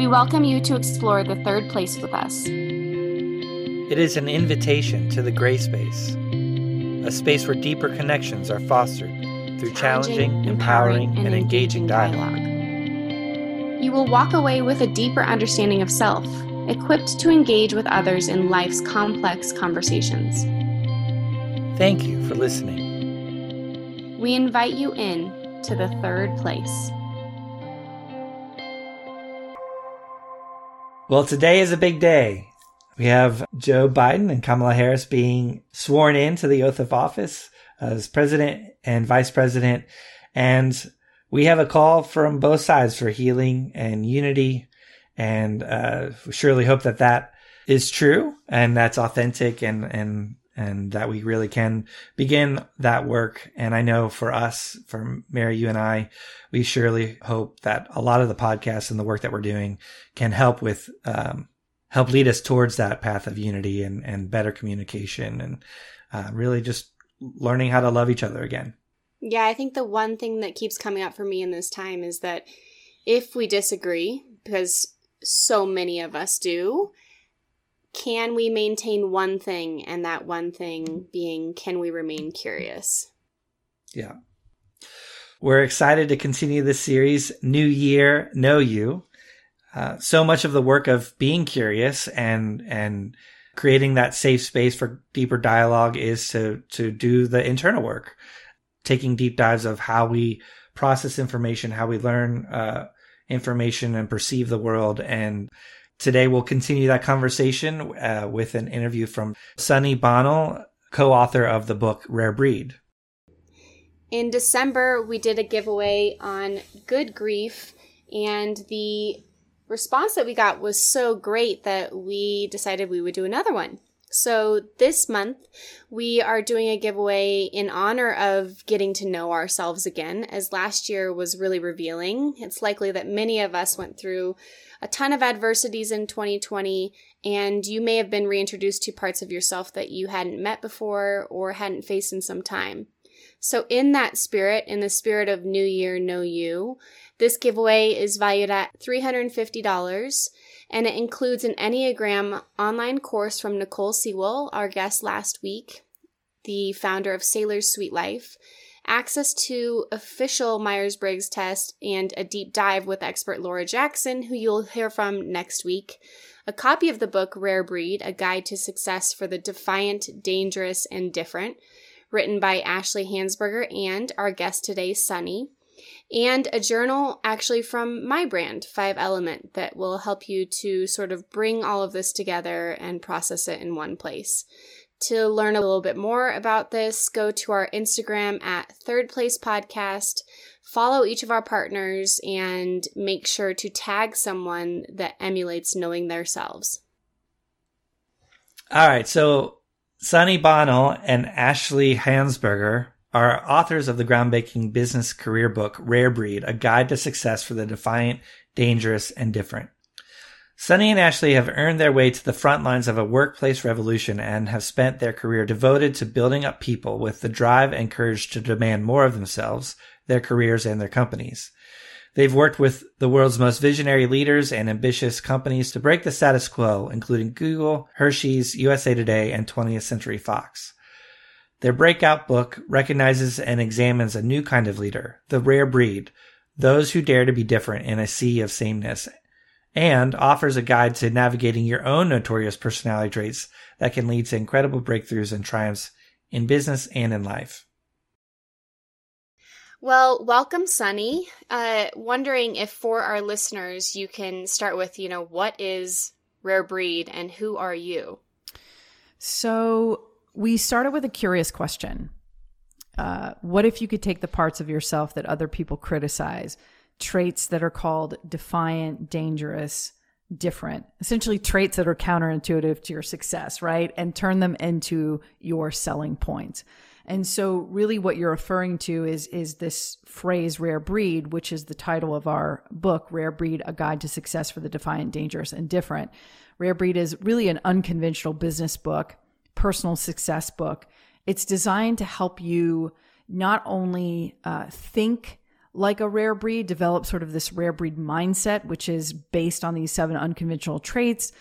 We welcome you to explore the third place with us. It is an invitation to the gray space, a space where deeper connections are fostered through challenging, empowering, and engaging dialogue. You will walk away with a deeper understanding of self, equipped to engage with others in life's complex conversations. Thank you for listening. We invite you in to the third place. Well, today is a big day. We have Joe Biden and Kamala Harris being sworn in to the oath of office as president and vice president. And we have a call from both sides for healing and unity. And uh, we surely hope that that is true and that's authentic and, and and that we really can begin that work. And I know for us, for Mary, you and I, we surely hope that a lot of the podcasts and the work that we're doing can help with, um, help lead us towards that path of unity and, and better communication and uh, really just learning how to love each other again. Yeah, I think the one thing that keeps coming up for me in this time is that if we disagree, because so many of us do, can we maintain one thing and that one thing being can we remain curious? Yeah. We're excited to continue this series new year know you. Uh, so much of the work of being curious and and creating that safe space for deeper dialogue is to to do the internal work. Taking deep dives of how we process information how we learn uh, information and perceive the world and Today we'll continue that conversation uh, with an interview from Sunny Bonnell, co-author of the book Rare Breed. In December, we did a giveaway on good grief, and the response that we got was so great that we decided we would do another one. So this month, we are doing a giveaway in honor of getting to know ourselves again, as last year was really revealing. It's likely that many of us went through a ton of adversities in 2020, and you may have been reintroduced to parts of yourself that you hadn't met before or hadn't faced in some time. So, in that spirit, in the spirit of New Year, Know You, this giveaway is valued at $350 and it includes an Enneagram online course from Nicole Sewell, our guest last week, the founder of Sailor's Sweet Life, access to official Myers Briggs test, and a deep dive with expert Laura Jackson, who you'll hear from next week. A copy of the book Rare Breed A Guide to Success for the Defiant, Dangerous, and Different, written by Ashleigh Hansberger and our guest today, Sunny. And a journal actually from my brand, Five Element, that will help you to sort of bring all of this together and process it in one place. To learn a little bit more about this, go to our Instagram at Third Place Podcast, follow each of our partners, and make sure to tag someone that emulates knowing themselves. All right. So Sunny Bonnell and Ashleigh Hansberger are authors of the groundbreaking business career book, Rare Breed, a guide to success for the defiant, dangerous, and different. Sunny and Ashleigh have earned their way to the front lines of a workplace revolution and have spent their career devoted to building up people with the drive and courage to demand more of themselves, their careers, and their companies. They've worked with the world's most visionary leaders and ambitious companies to break the status quo, including Google, Hershey's, USA Today, and 20th Century Fox. Their breakout book recognizes and examines a new kind of leader, the rare breed, those who dare to be different in a sea of sameness and offers a guide to navigating your own notorious personality traits that can lead to incredible breakthroughs and triumphs in business and in life. Well, welcome, Sunny. Uh, wondering if for our listeners, you can start with, you know, what is Rare Breed and who are you? So we started with a curious question. Uh, what if you could take the parts of yourself that other people criticize traits that are called defiant, dangerous, different, essentially traits that are counterintuitive to your success, right? And turn them into your selling points. And so really what you're referring to is is this phrase rare breed, which is the title of our book, Rare Breed: A Guide to Success for the Defiant, Dangerous and Different. Rare Breed is really an unconventional business book, personal success book. It's designed to help you not only uh, think like a rare breed, develop sort of this rare breed mindset, which is based on these seven unconventional traits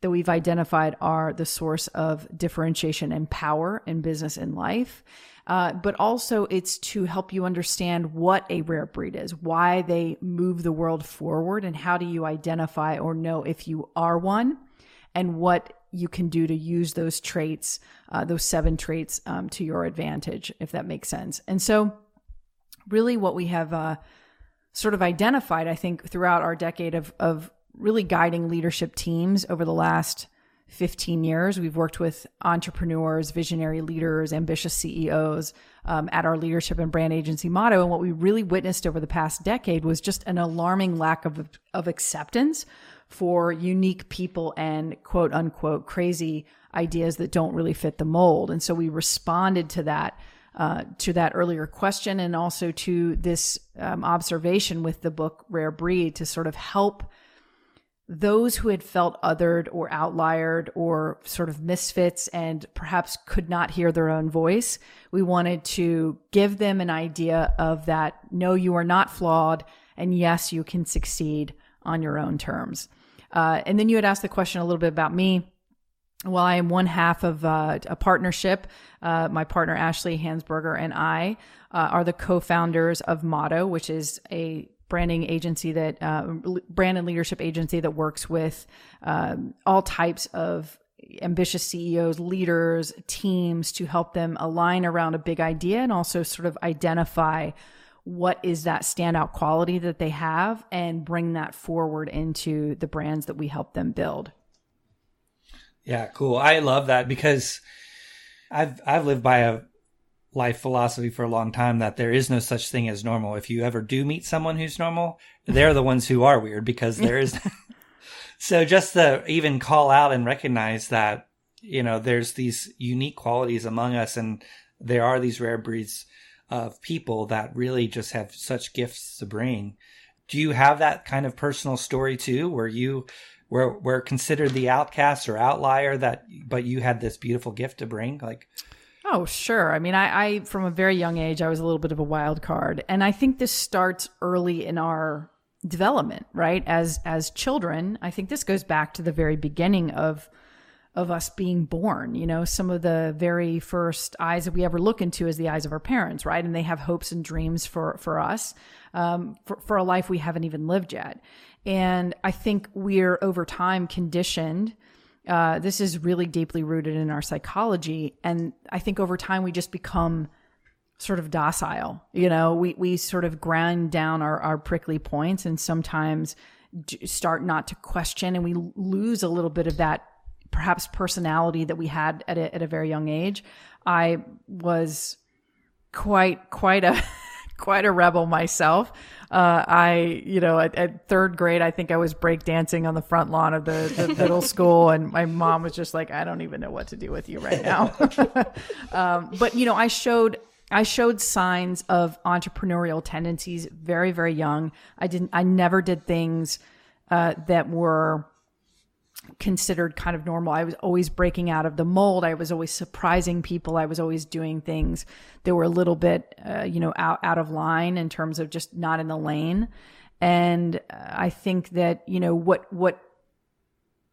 that we've identified are the source of differentiation and power in business and life. Uh, but also it's to help you understand what a rare breed is, why they move the world forward, and how do you identify or know if you are one, and what you can do to use those traits, uh, those seven traits, um, to your advantage, if that makes sense. And so, really, what we have uh, sort of identified, I think, throughout our decade of of really guiding leadership teams over the last 15 years. We've worked with entrepreneurs, visionary leaders, ambitious CEOs um, at our leadership and brand agency Motto. And what we really witnessed over the past decade was just an alarming lack of, of acceptance for unique people and quote unquote crazy ideas that don't really fit the mold. And so we responded to that. Uh, to that earlier question and also to this um, observation with the book Rare Breed to sort of help those who had felt othered or outliered or sort of misfits and perhaps could not hear their own voice, we wanted to give them an idea of that no, you are not flawed, and yes, you can succeed on your own terms. Uh, and then you had asked the question a little bit about me. Well, I am one half of uh, a partnership. Uh, my partner Ashleigh Hansberger and I uh, are the co-founders of Motto, which is a branding agency that uh, brand and leadership agency that works with um, all types of ambitious CEOs, leaders, teams to help them align around a big idea and also sort of identify what is that standout quality that they have and bring that forward into the brands that we help them build. Yeah, cool. I love that because I've I've lived by a life philosophy for a long time that there is no such thing as normal. If you ever do meet someone who's normal, they're the ones who are weird because there is. so just to even call out and recognize that, you know, there's these unique qualities among us and there are these rare breeds of people that really just have such gifts to bring. Do you have that kind of personal story too, where you were, were considered the outcast or outlier that, but you had this beautiful gift to bring? Like, Oh, sure. I mean, I, I, from a very young age, I was a little bit of a wild card. And I think this starts early in our development, right? As, as children, I think this goes back to the very beginning of, of us being born. You know, some of the very first eyes that we ever look into is the eyes of our parents, right? And they have hopes and dreams for, for us, um, for, for a life we haven't even lived yet. And I think we're over time conditioned uh, this is really deeply rooted in our psychology. And I think over time we just become sort of docile. You know, we, we sort of grind down our, our prickly points and sometimes start not to question and we lose a little bit of that perhaps personality that we had at a, at a very young age. I was quite, quite a, quite a rebel myself. Uh, I, you know, at, at, third grade, I think I was breakdancing on the front lawn of the, the middle school, and my mom was just like, "I don't even know what to do with you right now." um, but you know, I showed I showed signs of entrepreneurial tendencies very, very young. I didn't. I never did things uh, that were considered kind of normal. I was always breaking out of the mold. I was always surprising people. I was always doing things that were a little bit, uh, you know, out, out of line in terms of just not in the lane. And I think that, you know, what, what,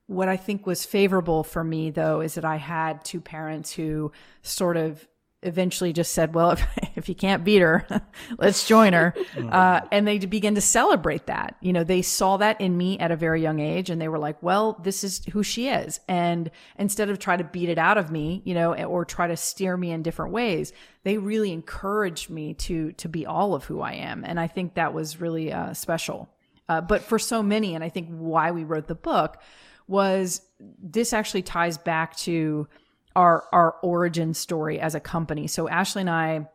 what I think was favorable for me though is that I had two parents who sort of eventually just said, well, if, if you can't beat her, let's join her. Uh, and they began to celebrate that. You know, they saw that in me at a very young age and they were like, well, this is who she is. And instead of try to beat it out of me, you know, or try to steer me in different ways, they really encouraged me to, to be all of who I am. And I think that was really uh, special. Uh, but for so many, and I think why we wrote the book was this actually ties back to, our our origin story as a company. So Ashleigh and I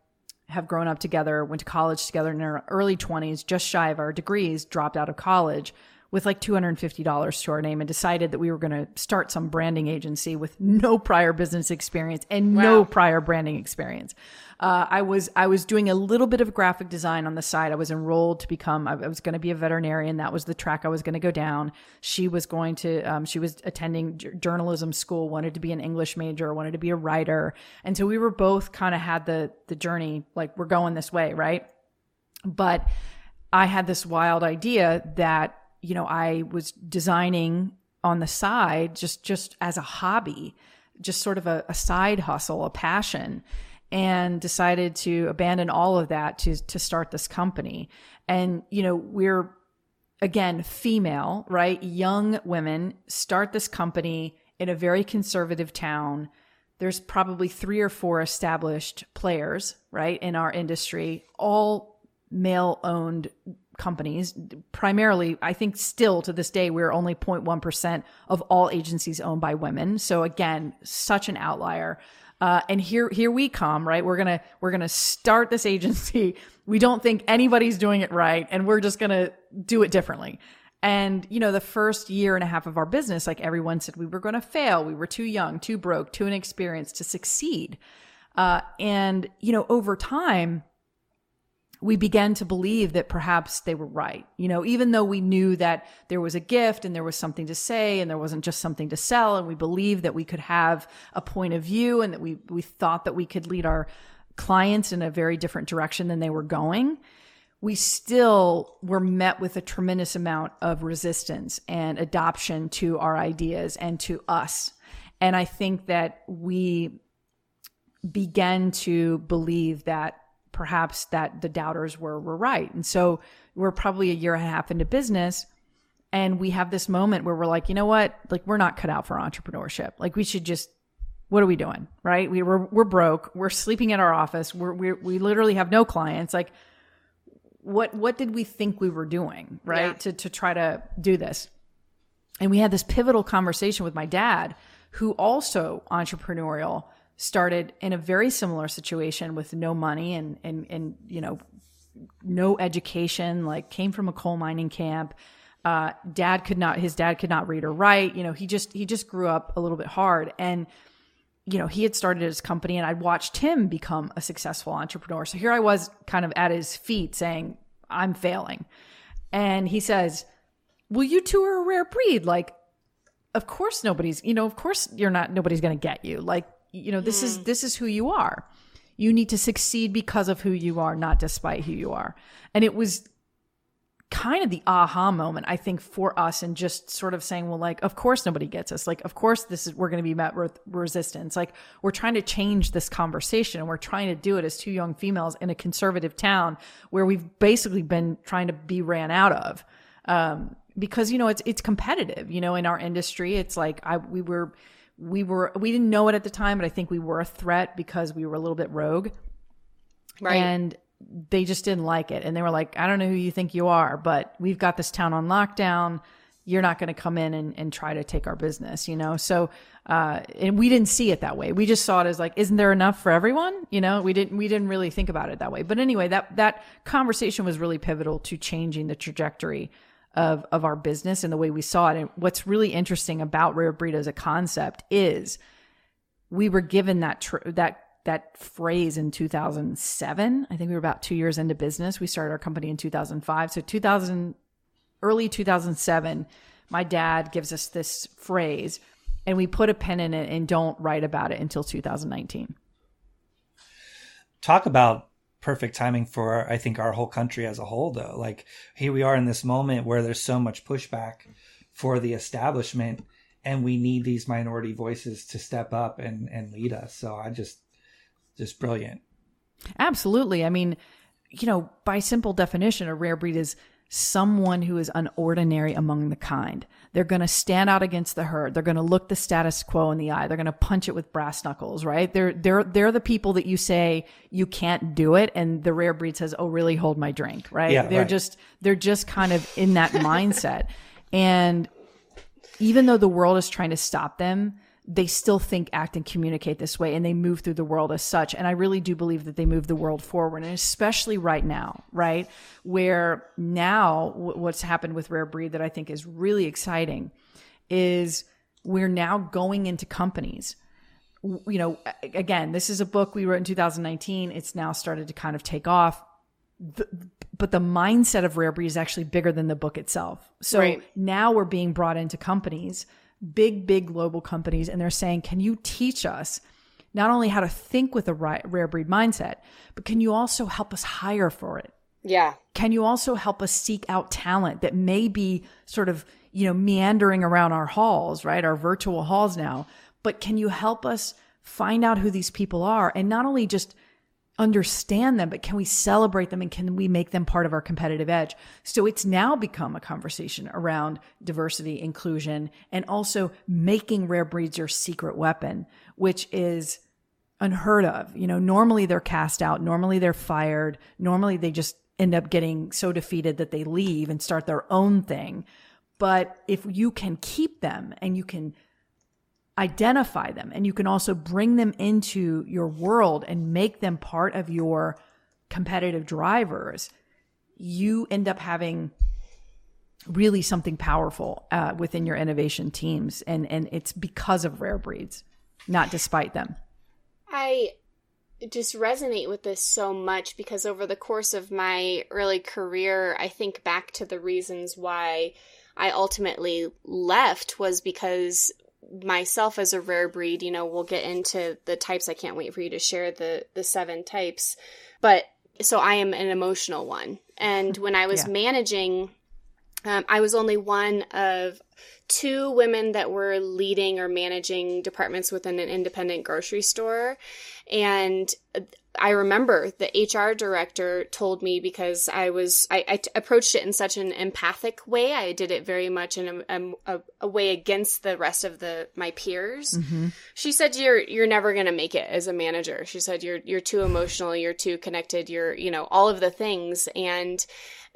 have grown up together, went to college together in our early 20s, just shy of our degrees, dropped out of college with like $250 to our name and decided that we were going to start some branding agency with no prior business experience and wow. no prior branding experience. Uh, I was I was doing a little bit of graphic design on the side. I was enrolled to become. I was going to be a veterinarian. That was the track I was going to go down. She was going to. Um, she was attending j- journalism school. Wanted to be an English major. Wanted to be a writer. And so we were both kind of had the the journey like we're going this way, right? But I had this wild idea that, you know, I was designing on the side just just as a hobby, just sort of a, a side hustle, a passion and decided to abandon all of that to to start this company. And you know, we're again female, right? Young women start this company in a very conservative town. There's probably three or four established players, right, in our industry, all male owned companies. Primarily, I think still to this day, we're only 0.1% of all agencies owned by women. So again, such an outlier. Uh, and here, here we come, right? We're gonna, we're gonna start this agency. We don't think anybody's doing it right, and we're just gonna do it differently. And you know, the first year and a half of our business, like everyone said, we were to fail. We were too young, too broke, too inexperienced to succeed. Uh, and you know, over time, we began to believe that perhaps they were right. You know, even though we knew that there was a gift and there was something to say and there wasn't just something to sell, and we believed that we could have a point of view and that we, we thought that we could lead our clients in a very different direction than they were going, we still were met with a tremendous amount of resistance and adoption to our ideas and to us. And I think that we began to believe that perhaps that the doubters were were right. And so we're probably a year and a half into business and we have this moment where we're like, you know what? Like we're not cut out for entrepreneurship. Like we should just what are we doing? Right? We were we're broke. We're sleeping in our office. We're we we literally have no clients. Like what what did we think we were doing, right? Yeah. To to try to do this. And we had this pivotal conversation with my dad, who also entrepreneurial started in a very similar situation with no money and and and you know no education like came from a coal mining camp. Uh, dad could not his dad could not read or write. You know he just he just grew up a little bit hard. And you know he had started his company and i'd watched him become a successful entrepreneur. So here i was kind of at his feet saying i'm failing. And he says well you two are a rare breed? Like of course nobody's you know of course you're not nobody's going to get you. Like you know this mm. is this is who you are. You need to succeed because of who you are not despite who you are. And it was kind of the aha moment i think for us and just sort of saying well like of course nobody gets us. Like of course this is we're going to be met with resistance. Like we're trying to change this conversation. And we're trying to do it as two young females in a conservative town where we've basically been trying to be ran out of. Um, because you know it's it's competitive you know in our industry. It's like i we were we were we didn't know it at the time, but I think we were a threat because we were a little bit rogue. Right. And they just didn't like it. And they were like, I don't know who you think you are, but we've got this town on lockdown. You're not going to come in and, and try to take our business, you know? So, uh, and we didn't see it that way. We just saw it as like, isn't there enough for everyone? You know, we didn't, we didn't really think about it that way. But anyway, that, that conversation was really pivotal to changing the trajectory of of our business and the way we saw it. And what's really interesting about rare breed as a concept is we were given that tr- that that phrase in 2007. I think we were about 2 years into business. We started our company in 2005. So 2000 early 2007, my dad gives us this phrase and we put a pen in it and don't write about it until 2019. Talk about perfect timing for I think our whole country as a whole though. Like here we are in this moment where there's so much pushback for the establishment and we need these minority voices to step up and and lead us. So I just just brilliant. Absolutely. I mean, you know, by simple definition a rare breed is someone who is unordinary among the kind. They're going to stand out against the herd. They're going to look the status quo in the eye. They're going to punch it with brass knuckles, right? They're they're they're the people that you say you can't do it and the rare breed says, "Oh, really? Hold my drink." Right? Yeah, they're right. just they're just kind of in that mindset. And even though the world is trying to stop them, they still think, act, and communicate this way, and they move through the world as such. And I really do believe that they move the world forward, and especially right now, right? Where now, what's happened with Rare Breed that I think is really exciting is we're now going into companies. You know, again, this is a book we wrote in 2019. It's now started to kind of take off. The, but the mindset of Rare Breed is actually bigger than the book itself. So right. now we're being brought into companies big, big global companies, and they're saying, can you teach us not only how to think with a rare breed mindset, but can you also help us hire for it? Yeah. Can you also help us seek out talent that may be sort of, you know, meandering around our halls, right? Our virtual halls now. But can you help us find out who these people are and not only just understand them, but can we celebrate them and can we make them part of our competitive edge? So it's now become a conversation around diversity, inclusion, and also making rare breeds your secret weapon, which is unheard of. You know, normally they're cast out, normally they're fired, normally they just end up getting so defeated that they leave and start their own thing. But if you can keep them and you can identify them and you can also bring them into your world and make them part of your competitive drivers, you end up having really something powerful uh, within your innovation teams. And, and it's because of rare breeds, not despite them. I just resonate with this so much because over the course of my early career, I think back to the reasons why I ultimately left was because myself as a rare breed, you know, we'll get into the types. I can't wait for you to share the the seven types. But so I am an emotional one. And when I was yeah. managing um, I was only one of two women that were leading or managing departments within an independent grocery store. And I remember the HR director told me because I was I, I t- approached it in such an empathic way. I did it very much in a, a, a way against the rest of the my peers. Mm-hmm. She said, "You're you're never going to make it as a manager." She said, "You're you're too emotional. You're too connected. You're you know all of the things." And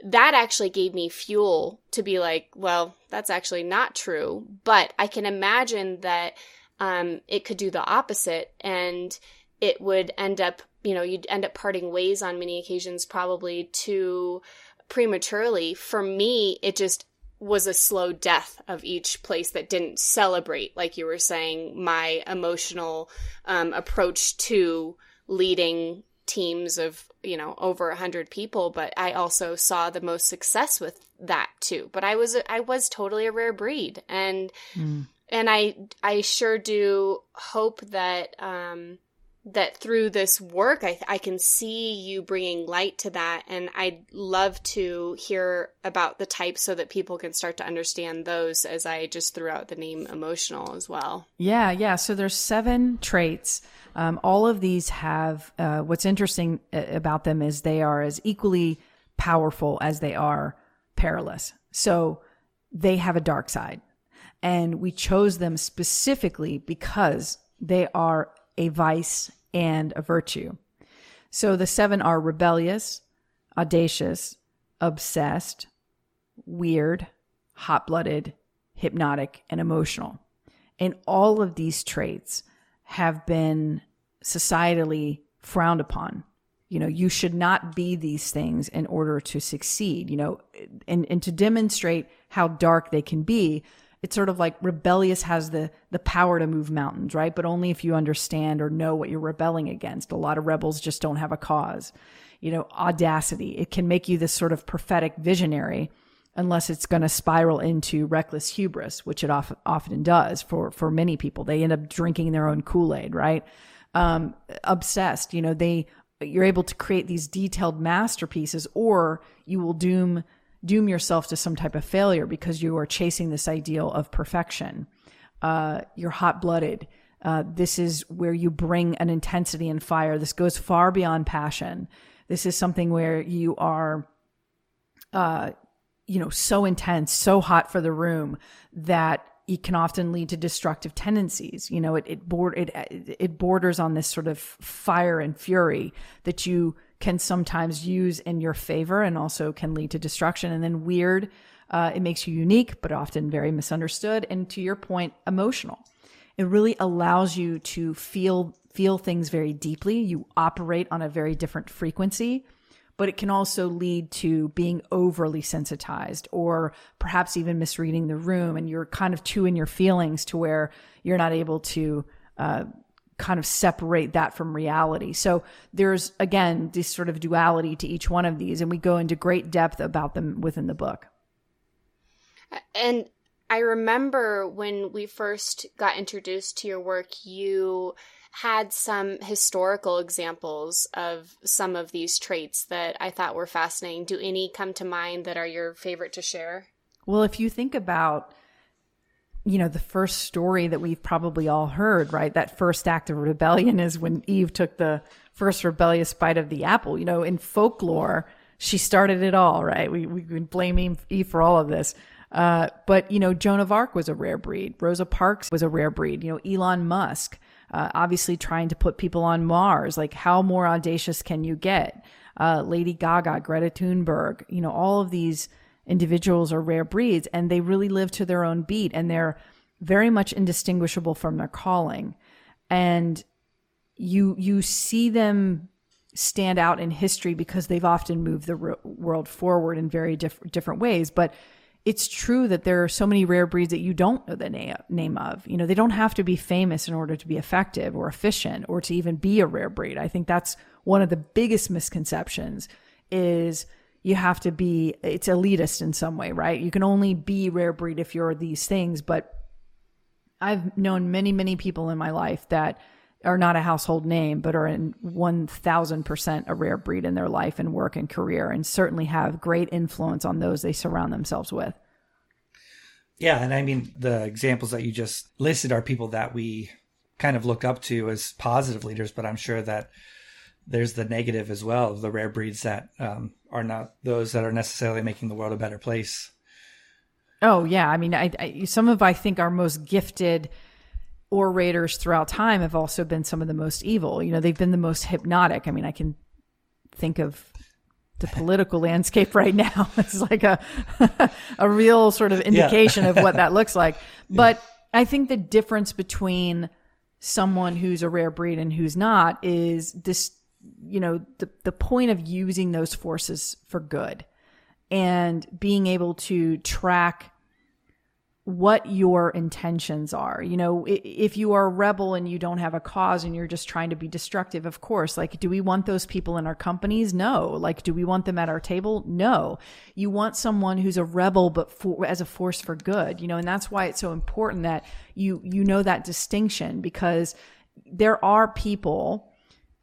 that actually gave me fuel to be like, well, that's actually not true. But I can imagine that um, it could do the opposite and it would end up, you know, you'd end up parting ways on many occasions, probably too prematurely. For me, it just was a slow death of each place that didn't celebrate, like you were saying, my emotional um, approach to leading teams of you know over a hundred people but i also saw the most success with that too but i was i was totally a rare breed and mm. and i i sure do hope that um that through this work I, I can see you bringing light to that and i'd love to hear about the types so that people can start to understand those as i just threw out the name emotional as well yeah yeah so there's seven traits um, all of these have uh, what's interesting uh, about them is they are as equally powerful as they are perilous. So they have a dark side. And we chose them specifically because they are a vice and a virtue. So the seven are rebellious, audacious, obsessed, weird, hot blooded, hypnotic, and emotional. And all of these traits have been societally frowned upon. You know, you should not be these things in order to succeed, you know, and, and to demonstrate how dark they can be. It's sort of like rebellious has the, the power to move mountains, right? But only if you understand or know what you're rebelling against. A lot of rebels just don't have a cause. You know, audacity, it can make you this sort of prophetic visionary unless it's going to spiral into reckless hubris, which it often, often does for, for many people. They end up drinking their own Kool Aid, right? Um, obsessed, you know, they, you're able to create these detailed masterpieces or you will doom, doom yourself to some type of failure because you are chasing this ideal of perfection. Uh, you're hot blooded. Uh, this is where you bring an intensity and fire. This goes far beyond passion. This is something where you are, uh, you know, so intense, so hot for the room that it can often lead to destructive tendencies. You know, it it, board, it it borders on this sort of fire and fury that you can sometimes use in your favor and also can lead to destruction. And then weird, uh, it makes you unique, but often very misunderstood. And to your point, emotional. It really allows you to feel feel things very deeply. You operate on a very different frequency but it can also lead to being overly sensitized or perhaps even misreading the room and you're kind of too in your feelings to where you're not able to uh, kind of separate that from reality. So there's again this sort of duality to each one of these and we go into great depth about them within the book. And I remember when we first got introduced to your work, you had some historical examples of some of these traits that I thought were fascinating. Do any come to mind that are your favorite to share? Well, if you think about you know, the first story that we've probably all heard, right? That first act of rebellion is when Eve took the first rebellious bite of the apple. You know, in folklore, she started it all, right? We, we blame Eve for all of this. Uh, but, you know, Joan of Arc was a rare breed. Rosa Parks was a rare breed. You know, Elon Musk, uh, obviously trying to put people on Mars. Like, how more audacious can you get? Uh, Lady Gaga, Greta Thunberg, you know, all of these individuals or rare breeds and they really live to their own beat and they're very much indistinguishable from their calling. And you, you see them stand out in history because they've often moved the world forward in very diff- different ways. But it's true that there are so many rare breeds that you don't know the na- name of. You know, they don't have to be famous in order to be effective or efficient or to even be a rare breed. I think that's one of the biggest misconceptions is you have to be it's elitist in some way, right? You can only be rare breed if you're these things, but I've known many, many people in my life that are not a household name, but are in 1000% a rare breed in their life and work and career, and certainly have great influence on those they surround themselves with. Yeah. And I mean, the examples that you just listed are people that we kind of look up to as positive leaders, but I'm sure that there's the negative as well of the rare breeds that um, are not those that are necessarily making the world a better place. Oh yeah, I mean, I, I, some of I think our most gifted orators throughout time have also been some of the most evil. You know, they've been the most hypnotic. I mean, I can think of the political landscape right now. It's like a a real sort of indication yeah. of what that looks like. But yeah. I think the difference between someone who's a rare breed and who's not is this you know the the point of using those forces for good and being able to track what your intentions are. You know, if you are a rebel and you don't have a cause and you're just trying to be destructive, of course, like, do we want those people in our companies? No. Like, do we want them at our table? No. You want someone who's a rebel, but for, as a force for good, you know, and that's why it's so important that you, you know that distinction because there are people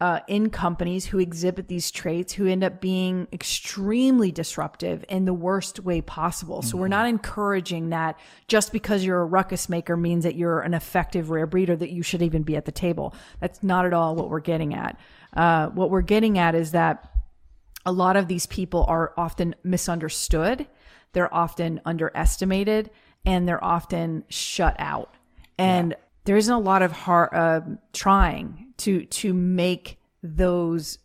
uh, in companies who exhibit these traits who end up being extremely disruptive in the worst way possible. So we're not encouraging that just because you're a ruckus maker means that you're an effective rare breeder that you should even be at the table. That's not at all what we're getting at. Uh, what we're getting at is that a lot of these people are often misunderstood. They're often underestimated and they're often shut out. And yeah. There isn't a lot of hard, uh, trying to to make those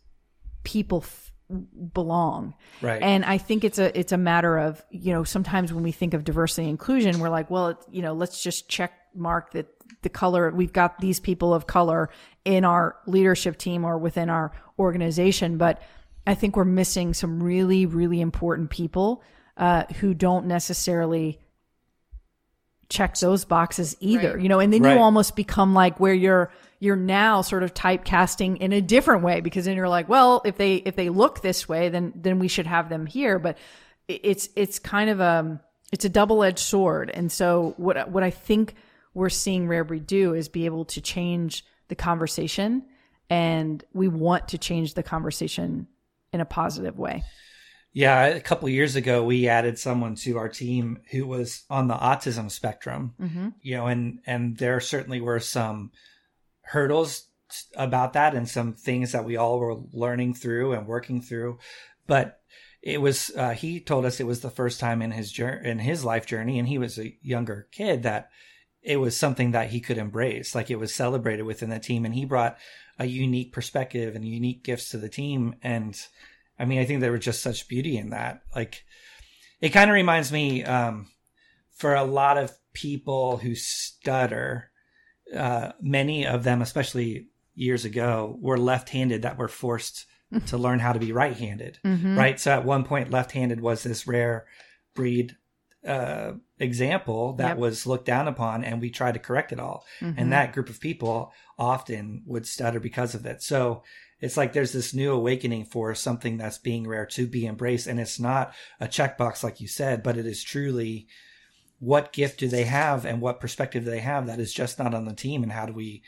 people f- belong. Right. And I think it's a it's a matter of you know sometimes when we think of diversity and inclusion, we're like, well, you know, let's just check mark that the color we've got these people of color in our leadership team or within our organization, but I think we're missing some really really important people uh, who don't necessarily check those boxes either, right. you know, and then right. you almost become like where you're, you're now sort of typecasting in a different way because then you're like, well, if they, if they look this way, then, then we should have them here. But it's, it's kind of a, it's a double edged sword. And so what, what I think we're seeing Rare Breed do is be able to change the conversation and we want to change the conversation in a positive way. Yeah, a couple years ago, we added someone to our team who was on the autism spectrum. Mm-hmm. You know, and and there certainly were some hurdles about that, and some things that we all were learning through and working through. But it was uh, he told us it was the first time in his journey in his life journey, and he was a younger kid that it was something that he could embrace. Like it was celebrated within the team, and he brought a unique perspective and unique gifts to the team, and I mean, I think there was just such beauty in that. Like, it kind of reminds me, um, for a lot of people who stutter, uh, many of them, especially years ago, were left-handed that were forced to learn how to be right-handed. Mm-hmm. Right. So at one point, left-handed was this rare breed uh, example that yep. was looked down upon, and we tried to correct it all. Mm-hmm. And that group of people often would stutter because of it. So it's like there's this new awakening for something that's being rare to be embraced and it's not a checkbox like you said but it is truly what gift do they have and what perspective do they have that is just not on the team and how do we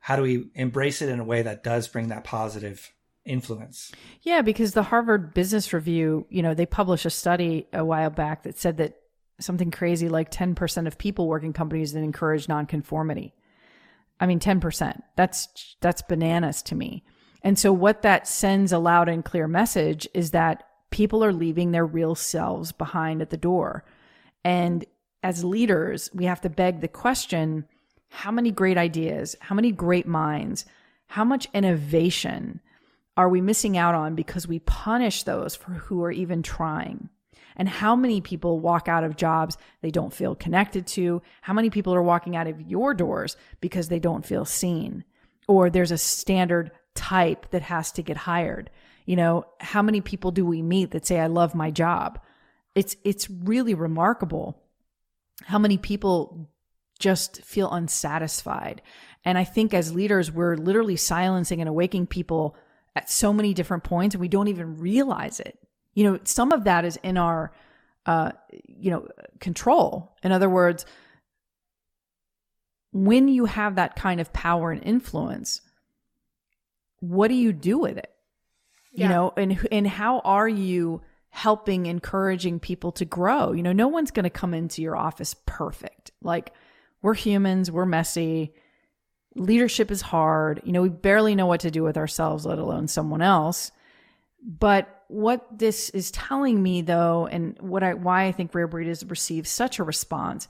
how do we embrace it in a way that does bring that positive influence? Yeah because the harvard business review you know they published a study a while back that said that something crazy like 10% of people work in companies that encourage nonconformity. I mean 10% that's that's bananas to me and so what that sends a loud and clear message is that people are leaving their real selves behind at the door and as leaders, we have to beg the question how many great ideas, how many great minds, how much innovation are we missing out on because we punish those for who are even trying? And how many people walk out of jobs they don't feel connected to? How many people are walking out of your doors because they don't feel seen? Or there's a standard type that has to get hired. You know, how many people do we meet that say I love my job? It's it's really remarkable how many people just feel unsatisfied. And I think as leaders, we're literally silencing and awaking people at so many different points and we don't even realize it. You know, some of that is in our, uh, you know, control. In other words, when you have that kind of power and influence, what do you do with it? Yeah. You know, and and how are you helping, encouraging people to grow. You know, no one's going to come into your office perfect. Like, we're humans, we're messy. Leadership is hard. You know, we barely know what to do with ourselves, let alone someone else. But what this is telling me though, and what I why I think Rare Breed has received such a response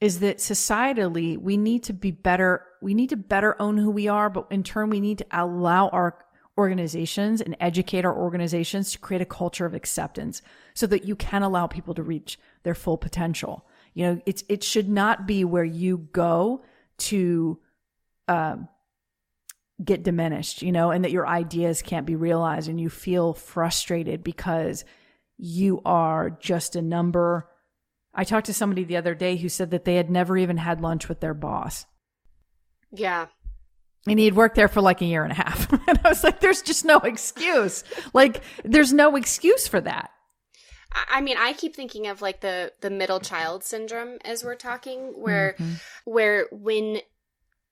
is that societally we need to be better we need to better own who we are but in turn we need to allow our organizations and educate our organizations to create a culture of acceptance so that you can allow people to reach their full potential. You know, it's, it should not be where you go to, um, get diminished, you know, and that your ideas can't be realized and you feel frustrated because you are just a number. I talked to somebody the other day who said that they had never even had lunch with their boss. Yeah and he had worked there for like a year and a half. and I was like, there's just no excuse. Like, there's no excuse for that. I mean, I keep thinking of like the the middle child syndrome as we're talking, where mm-hmm. where when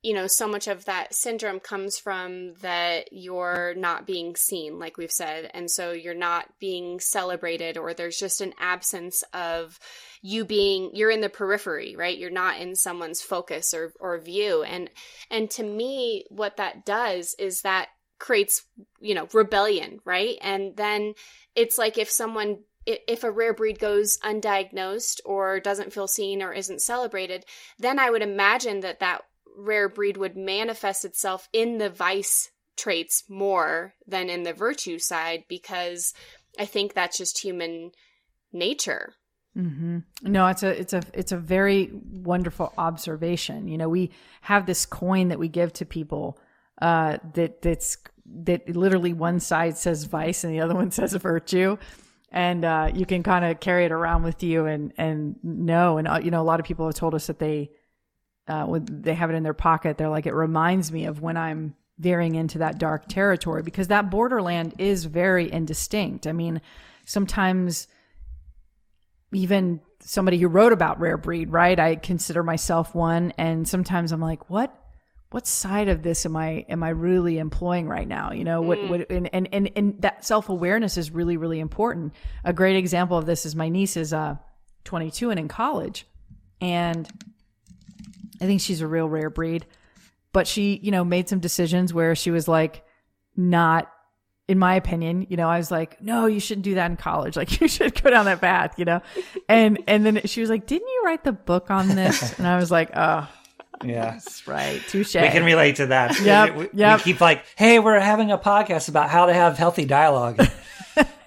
you know so much of that syndrome comes from that you're not being seen like we've said. And so you're not being celebrated or there's just an absence of you being you're in the periphery right? You're not in someone's focus or or view. And and to me what that does is that creates you know rebellion right? And then it's like if someone if a rare breed goes undiagnosed or doesn't feel seen or isn't celebrated then i would imagine that that rare breed would manifest itself in the vice traits more than in the virtue side because I think that's just human nature. Mm-hmm. No, it's a it's a it's a very wonderful observation. You know, we have this coin that we give to people uh, that that's that literally one side says vice and the other one says virtue, and uh, you can kind of carry it around with you and and know. And uh, you know, a lot of people have told us that they uh, when they have it in their pocket, they're like, it reminds me of when I'm veering into that dark territory because that borderland is very indistinct. I mean, sometimes even somebody who wrote about rare breed, right? I consider myself one, and sometimes I'm like, what? What side of this am I am I really employing right now? You know, what, what and, and and and that self awareness is really really important. A great example of this is my niece is uh 22 and in college, and I think she's a real rare breed. But she, you know, made some decisions where she was like, not, in my opinion, you know, I was like, no, you shouldn't do that in college. Like, you should go down that path, you know? And, and then she was like, didn't you write the book on this? And I was like, oh, yeah, that's right. Touche. We can relate to that. Yeah, we, yep. we keep like, hey, we're having a podcast about how to have healthy dialogue.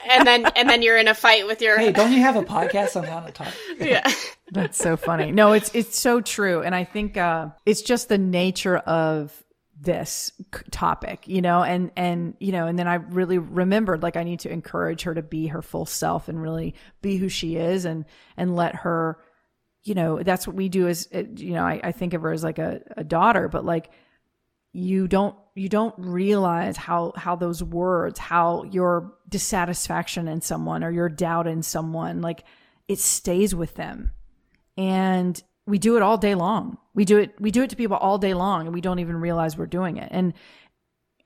And then and then you're in a fight with your Hey, don't you have a podcast on how to talk? yeah. That's so funny. No, it's it's so true and I think uh it's just the nature of this topic, you know, and and you know, and then I really remembered like I need to encourage her to be her full self and really be who she is and and let her you know, that's what we do as you know, I, I think of her as like a, a daughter, but like you don't you don't realize how how those words how your dissatisfaction in someone or your doubt in someone like it stays with them and we do it all day long. We do it we do it to people all day long and we don't even realize we're doing it. And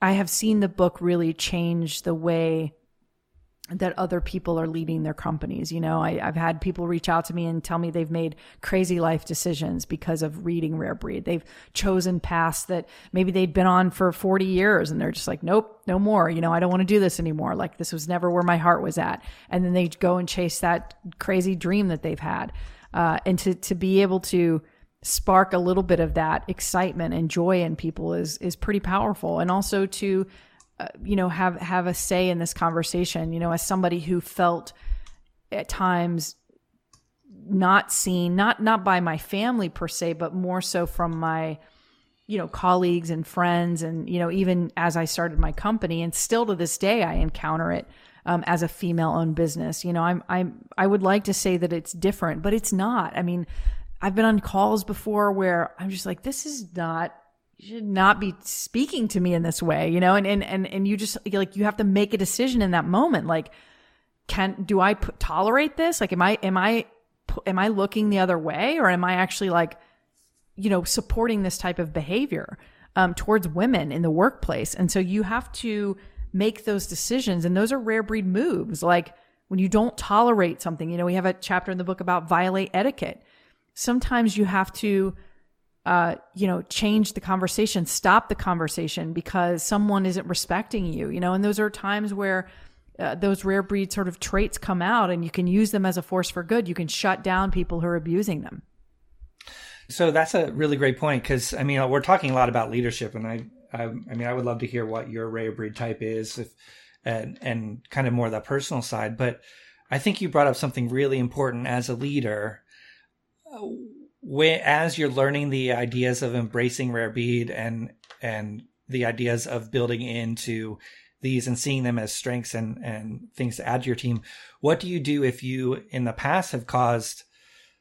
I have seen the book really change the way that other people are leading their companies. You know, I, have had people reach out to me and tell me they've made crazy life decisions because of reading Rare Breed. They've chosen paths that maybe they'd been on for 40 years and they're just like, nope, no more. You know, I don't want to do this anymore. Like this was never where my heart was at. And then they go and chase that crazy dream that they've had. Uh, and to, to be able to, spark a little bit of that excitement and joy in people is is pretty powerful and also to uh, you know have have a say in this conversation you know as somebody who felt at times not seen not not by my family per se but more so from my you know colleagues and friends and you know even as I started my company and still to this day I encounter it um, as a female owned business. You know I'm I'm I would like to say that it's different but it's not. I mean I've been on calls before where I'm just like, this is not, you should not be speaking to me in this way, you know? And, and, and, and you just like, you have to make a decision in that moment. Like, can, do I p- tolerate this? Like, am I, am I, am I looking the other way or am I actually like, you know, supporting this type of behavior, um, towards women in the workplace? And so you have to make those decisions. And those are rare breed moves. Like, when you don't tolerate something, you know, we have a chapter in the book about violate etiquette sometimes you have to uh, you know, change the conversation, stop the conversation because someone isn't respecting you, you know, and those are times where uh, those rare breed sort of traits come out and you can use them as a force for good. You can shut down people who are abusing them. So that's a really great point because I mean we're talking a lot about leadership, and I, I, I mean I would love to hear what your rare breed type is, if, and and kind of more the personal side. But I think you brought up something really important as a leader when, as you're learning the ideas of embracing rare breed and and the ideas of building into these and seeing them as strengths and and things to add to your team what do you do if you in the past have caused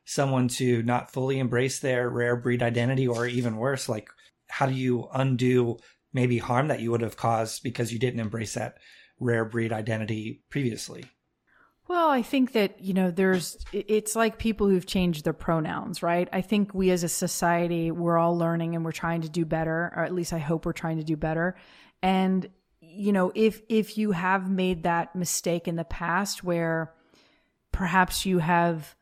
someone to not fully embrace their rare breed identity or even worse like how do you undo maybe harm that you would have caused because you didn't embrace that rare breed identity previously well, I think that, you know, there's, it's like people who've changed their pronouns, right? I think we as a society, we're all learning and we're trying to do better, or at least I hope we're trying to do better. And, you know, if, if you have made that mistake in the past where perhaps you have,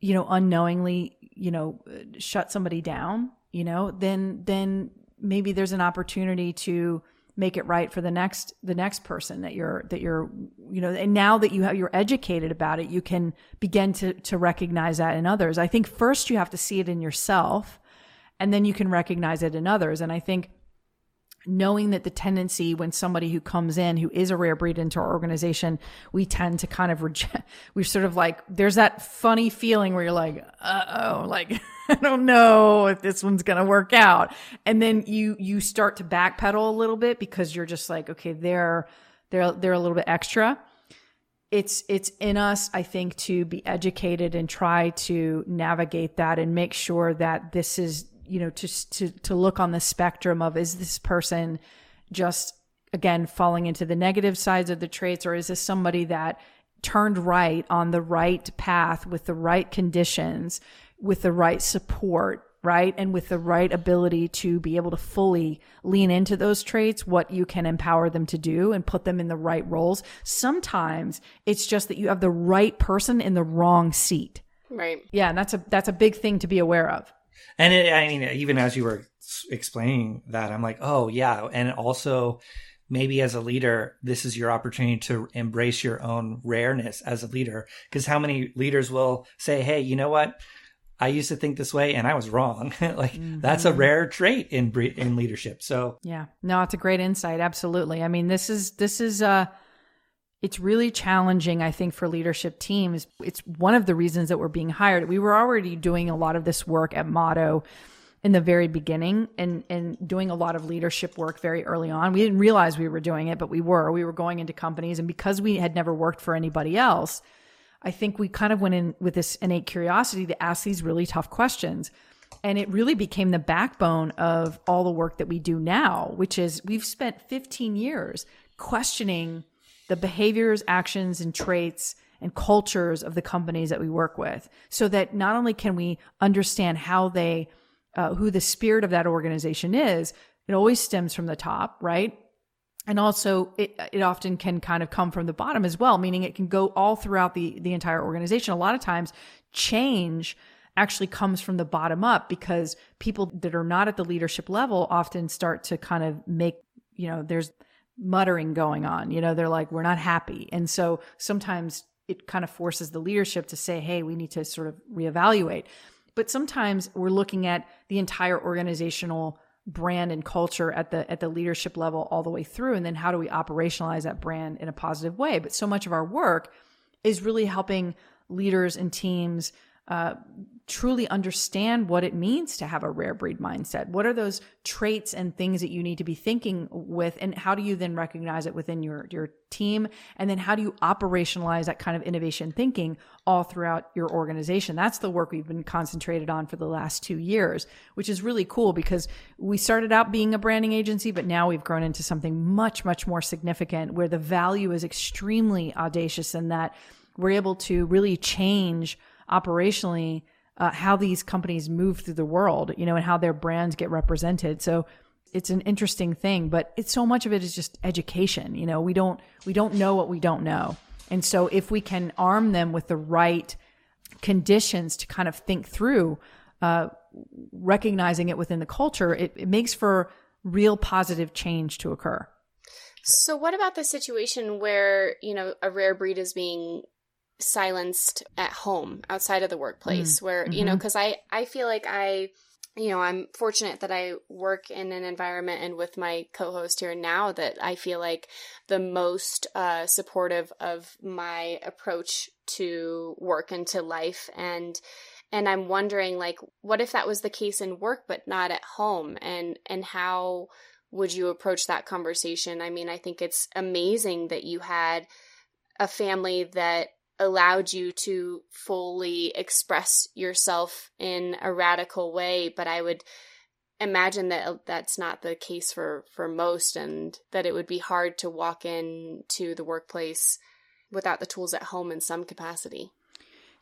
you know, unknowingly, you know, shut somebody down, you know, then, then maybe there's an opportunity to, make it right for the next the next person that you're that you're you know and now that you have you're educated about it you can begin to to recognize that in others. I think first you have to see it in yourself and then you can recognize it in others. And i think knowing that the tendency when somebody who comes in who is a rare breed into our organization we tend to kind of reject we're sort of like there's that funny feeling where you're like uh-oh like i don't know if this one's to work out. And then you you start to backpedal a little bit because you're just like okay they're they're they're a little bit extra. It's it's in us i think to be educated and try to navigate that and make sure that this is you know, to, to, to look on the spectrum of is this person just, again, falling into the negative sides of the traits, or is this somebody that turned right on the right path with the right conditions, with the right support, right? And with the right ability to be able to fully lean into those traits, what you can empower them to do and put them in the right roles. Sometimes it's just that you have the right person in the wrong seat. Right. Yeah, and that's a that's a big thing to be aware of. And it, I mean, even as you were explaining that, I'm like, oh yeah. And also, maybe as a leader, this is your opportunity to embrace your own rareness as a leader. Because how many leaders will say, hey, you know what? I used to think this way and I was wrong. like mm-hmm. that's a rare trait in in leadership. So Yeah. No, it's a great insight. Absolutely. I mean, this is this is uh it's really challenging, I think, for leadership teams. It's one of the reasons that we're being hired. We were already doing a lot of this work at Motto in the very beginning and, and doing a lot of leadership work very early on. We didn't realize we were doing it, but we were. We were going into companies. And because we had never worked for anybody else, I think we kind of went in with this innate curiosity to ask these really tough questions. And it really became the backbone of all the work that we do now, which is we've spent 15 years questioning the behaviors, actions, and traits and cultures of the companies that we work with so that not only can we understand how they, uh, who the spirit of that organization is, it always stems from the top, right? and also it, it often can kind of come from the bottom as well meaning it can go all throughout the the entire organization a lot of times change actually comes from the bottom up because people that are not at the leadership level often start to kind of make you know there's muttering going on you know they're like we're not happy. And so sometimes it kind of forces the leadership to say hey we need to sort of reevaluate. But sometimes we're looking at the entire organizational brand and culture at the at the leadership level all the way through and then how do we operationalize that brand in a positive way? But so much of our work is really helping leaders and teams uh, truly understand what it means to have a rare breed mindset. What are those traits and things that you need to be thinking with, and how do you then recognize it within your your team? And then how do you operationalize that kind of innovation thinking all throughout your organization? That's the work we've been concentrated on for the last two years, which is really cool because we started out being a branding agency, but now we've grown into something much much more significant, where the value is extremely audacious in that we're able to really change operationally uh, how these companies move through the world, you know, and how their brands get represented. So it's an interesting thing, but it's so much of it is just education. You know, we don't we don't know what we don't know, and so if we can arm them with the right conditions to kind of think through, uh, recognizing it within the culture, it, it makes for real positive change to occur. So, what about the situation where you know a rare breed is being silenced at home outside of the workplace mm. where mm-hmm. you know because mm-hmm. i i feel like i you know i'm fortunate that i work in an environment and with my co-host here now that i feel like the most uh, supportive of my approach to work and to life and and i'm wondering like what if that was the case in work but not at home and and how would you approach that conversation i mean i think it's amazing that you had a family that allowed you to fully express yourself in a radical way but i would imagine that uh, that's not the case for for most and that it would be hard to walk into the workplace without the tools at home in some capacity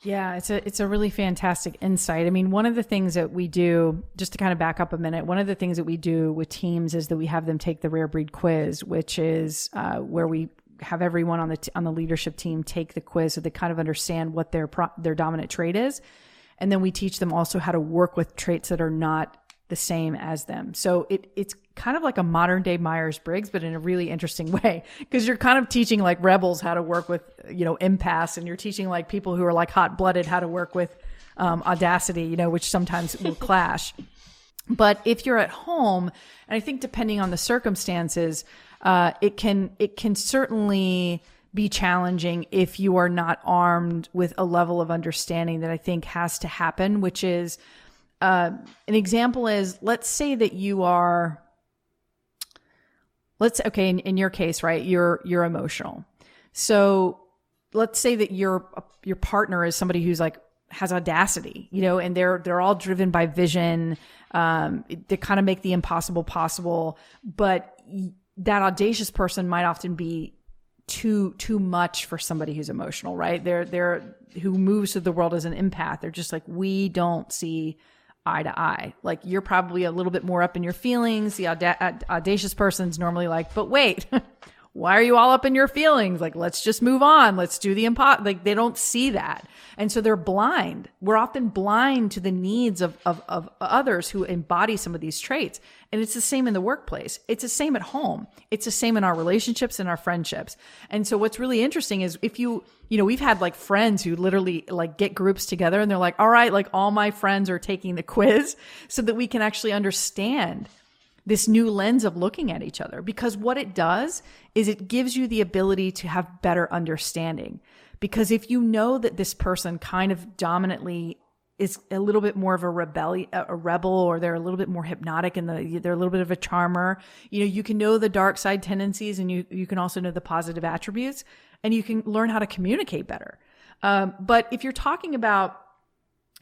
yeah, it's a it's a really fantastic insight. I mean, one of the things that we do, just to kind of back up a minute, one of the things that we do with teams is that we have them take the rare breed quiz, which is uh, where we have everyone on the t- on the leadership team take the quiz so they kind of understand what their pro- their dominant trait is, and then we teach them also how to work with traits that are not the same as them. So it it's kind of like a modern day Myers Briggs, but in a really interesting way because you're kind of teaching like rebels how to work with you know empaths, and you're teaching like people who are like hot blooded how to work with um, audacity, you know, which sometimes will clash. But if you're at home, and I think depending on the circumstances, uh, it can it can certainly be challenging if you are not armed with a level of understanding that I think has to happen, which is uh, an example is let's say that you are let's okay in, in your case right you're you're emotional. So let's say that your your partner is somebody who's like has audacity you know and they're they're all driven by vision um they kind of make the impossible possible but that audacious person might often be too too much for somebody who's emotional, right? They're they're who moves through the world as an empath. They're just like we don't see eye to eye. Like you're probably a little bit more up in your feelings. The auda- uh, audacious person's normally like, but wait, why are you all up in your feelings? Like, let's just move on. Let's do the impossible. Like, they don't see that. And so they're blind. We're often blind to the needs of, of, of others who embody some of these traits. And it's the same in the workplace. It's the same at home. It's the same in our relationships and our friendships. And so what's really interesting is if you, you know, we've had like friends who literally like get groups together and they're like, all right, like all my friends are taking the quiz so that we can actually understand this new lens of looking at each other because what it does is it gives you the ability to have better understanding. Because if you know that this person kind of dominantly is a little bit more of a rebellion, a rebel, or they're a little bit more hypnotic and the, they're a little bit of a charmer. You know, you can know the dark side tendencies and you, you can also know the positive attributes and you can learn how to communicate better. Um, but if you're talking about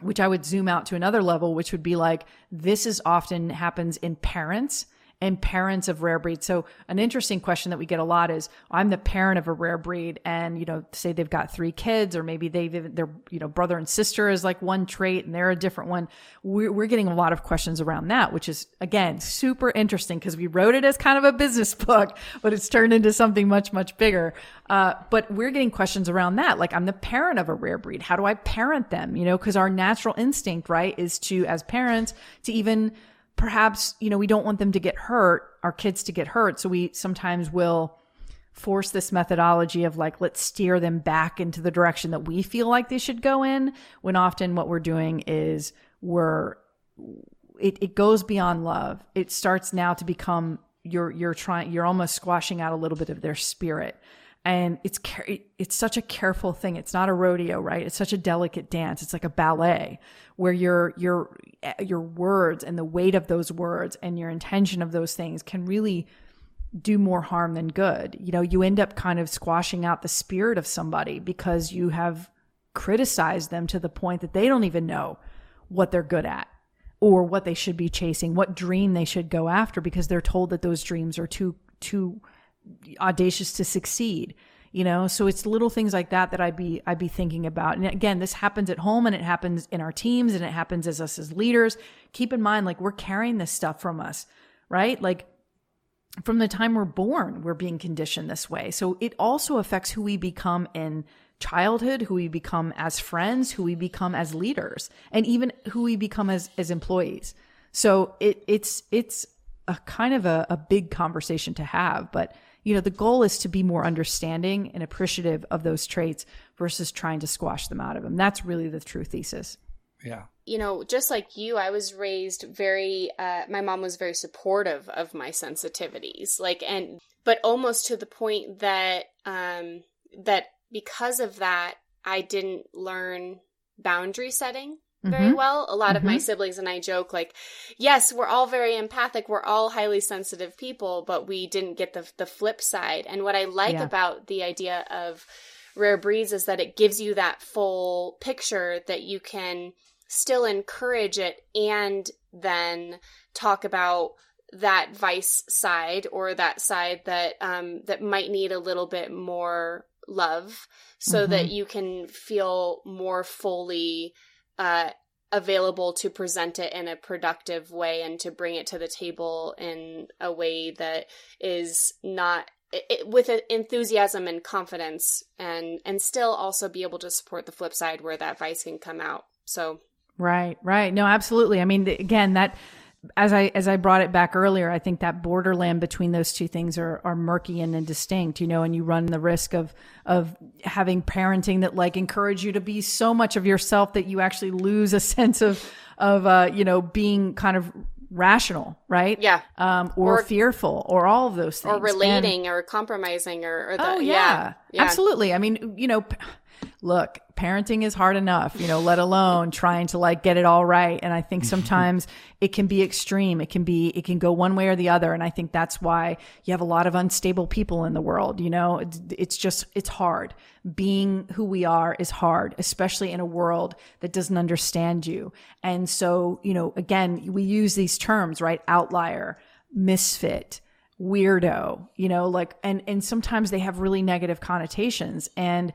which I would zoom out to another level, which would be like this is often happens in parents and parents of rare breeds. So an interesting question that we get a lot is I'm the parent of a rare breed and, you know, say they've got three kids or maybe they've, their, you know, brother and sister is like one trait and they're a different one. We're, we're getting a lot of questions around that, which is again, super interesting because we wrote it as kind of a business book, but it's turned into something much, much bigger. Uh, but we're getting questions around that. Like I'm the parent of a rare breed. How do I parent them? You know, cause our natural instinct, right, is to, as parents, to even perhaps, you know, we don't want them to get hurt, our kids to get hurt. So we sometimes will force this methodology of like, let's steer them back into the direction that we feel like they should go in. When often what we're doing is we're, it, it goes beyond love. It starts now to become you're, you're trying, you're almost squashing out a little bit of their spirit and it's it's such a careful thing. It's not a rodeo right? It's such a delicate dance. It's like a ballet where your your your words and the weight of those words and your intention of those things can really do more harm than good. You know you end up kind of squashing out the spirit of somebody because you have criticized them to the point that they don't even know what they're good at or what they should be chasing what dream they should go after because they're told that those dreams are too too audacious to succeed you know? So it's little things like that that i'd be i'd be thinking about. And again this happens at home and it happens in our teams and it happens as us as leaders. Keep in mind like we're carrying this stuff from us right? Like from the time we're born we're being conditioned this way. So it also affects who we become in childhood who we become as friends who we become as leaders and even who we become as as employees. So it it's it's a kind of a, a big conversation to have but you know, the goal is to be more understanding and appreciative of those traits versus trying to squash them out of them. That's really the true thesis. Yeah. You know, just like you, I was raised very, uh, my mom was very supportive of my sensitivities. Like, and, but almost to the point that, um, that because of that, I didn't learn boundary setting very mm-hmm. well. A lot mm-hmm. of my mm-hmm. siblings and I joke like, yes, we're all very empathic. We're all highly sensitive people, but we didn't get the the flip side. And what I like yeah. about the idea of rare breeds is that it gives you that full picture that you can still encourage it and then talk about that vice side or that side that um that might need a little bit more love so mm-hmm. that you can feel more fully uh, available to present it in a productive way and to bring it to the table in a way that is not it, with enthusiasm and confidence and and still also be able to support the flip side where that vice can come out. So right right. No absolutely. I mean again that as I as I brought it back earlier, I think that borderland between those two things are are murky and indistinct, you know, and you run the risk of of having parenting that like encourage you to be so much of yourself that you actually lose a sense of of uh, you know, being kind of rational, right? Yeah. Um, or, or, fearful, or all of those things, or relating, and, or compromising, or, or the, oh yeah. Yeah. yeah, absolutely. I mean, you know, look, parenting is hard enough, you know, let alone trying to like get it all right. And I think mm-hmm. sometimes it can be extreme. It can be, it can go one way or the other. And I think that's why you have a lot of unstable people in the world. You know, it's, it's just, it's hard. Being who we are is hard, especially in a world that doesn't understand you. And so, you know, again, we use these terms, right? Outlier, misfit, weirdo, you know, like, and, and sometimes they have really negative connotations. And,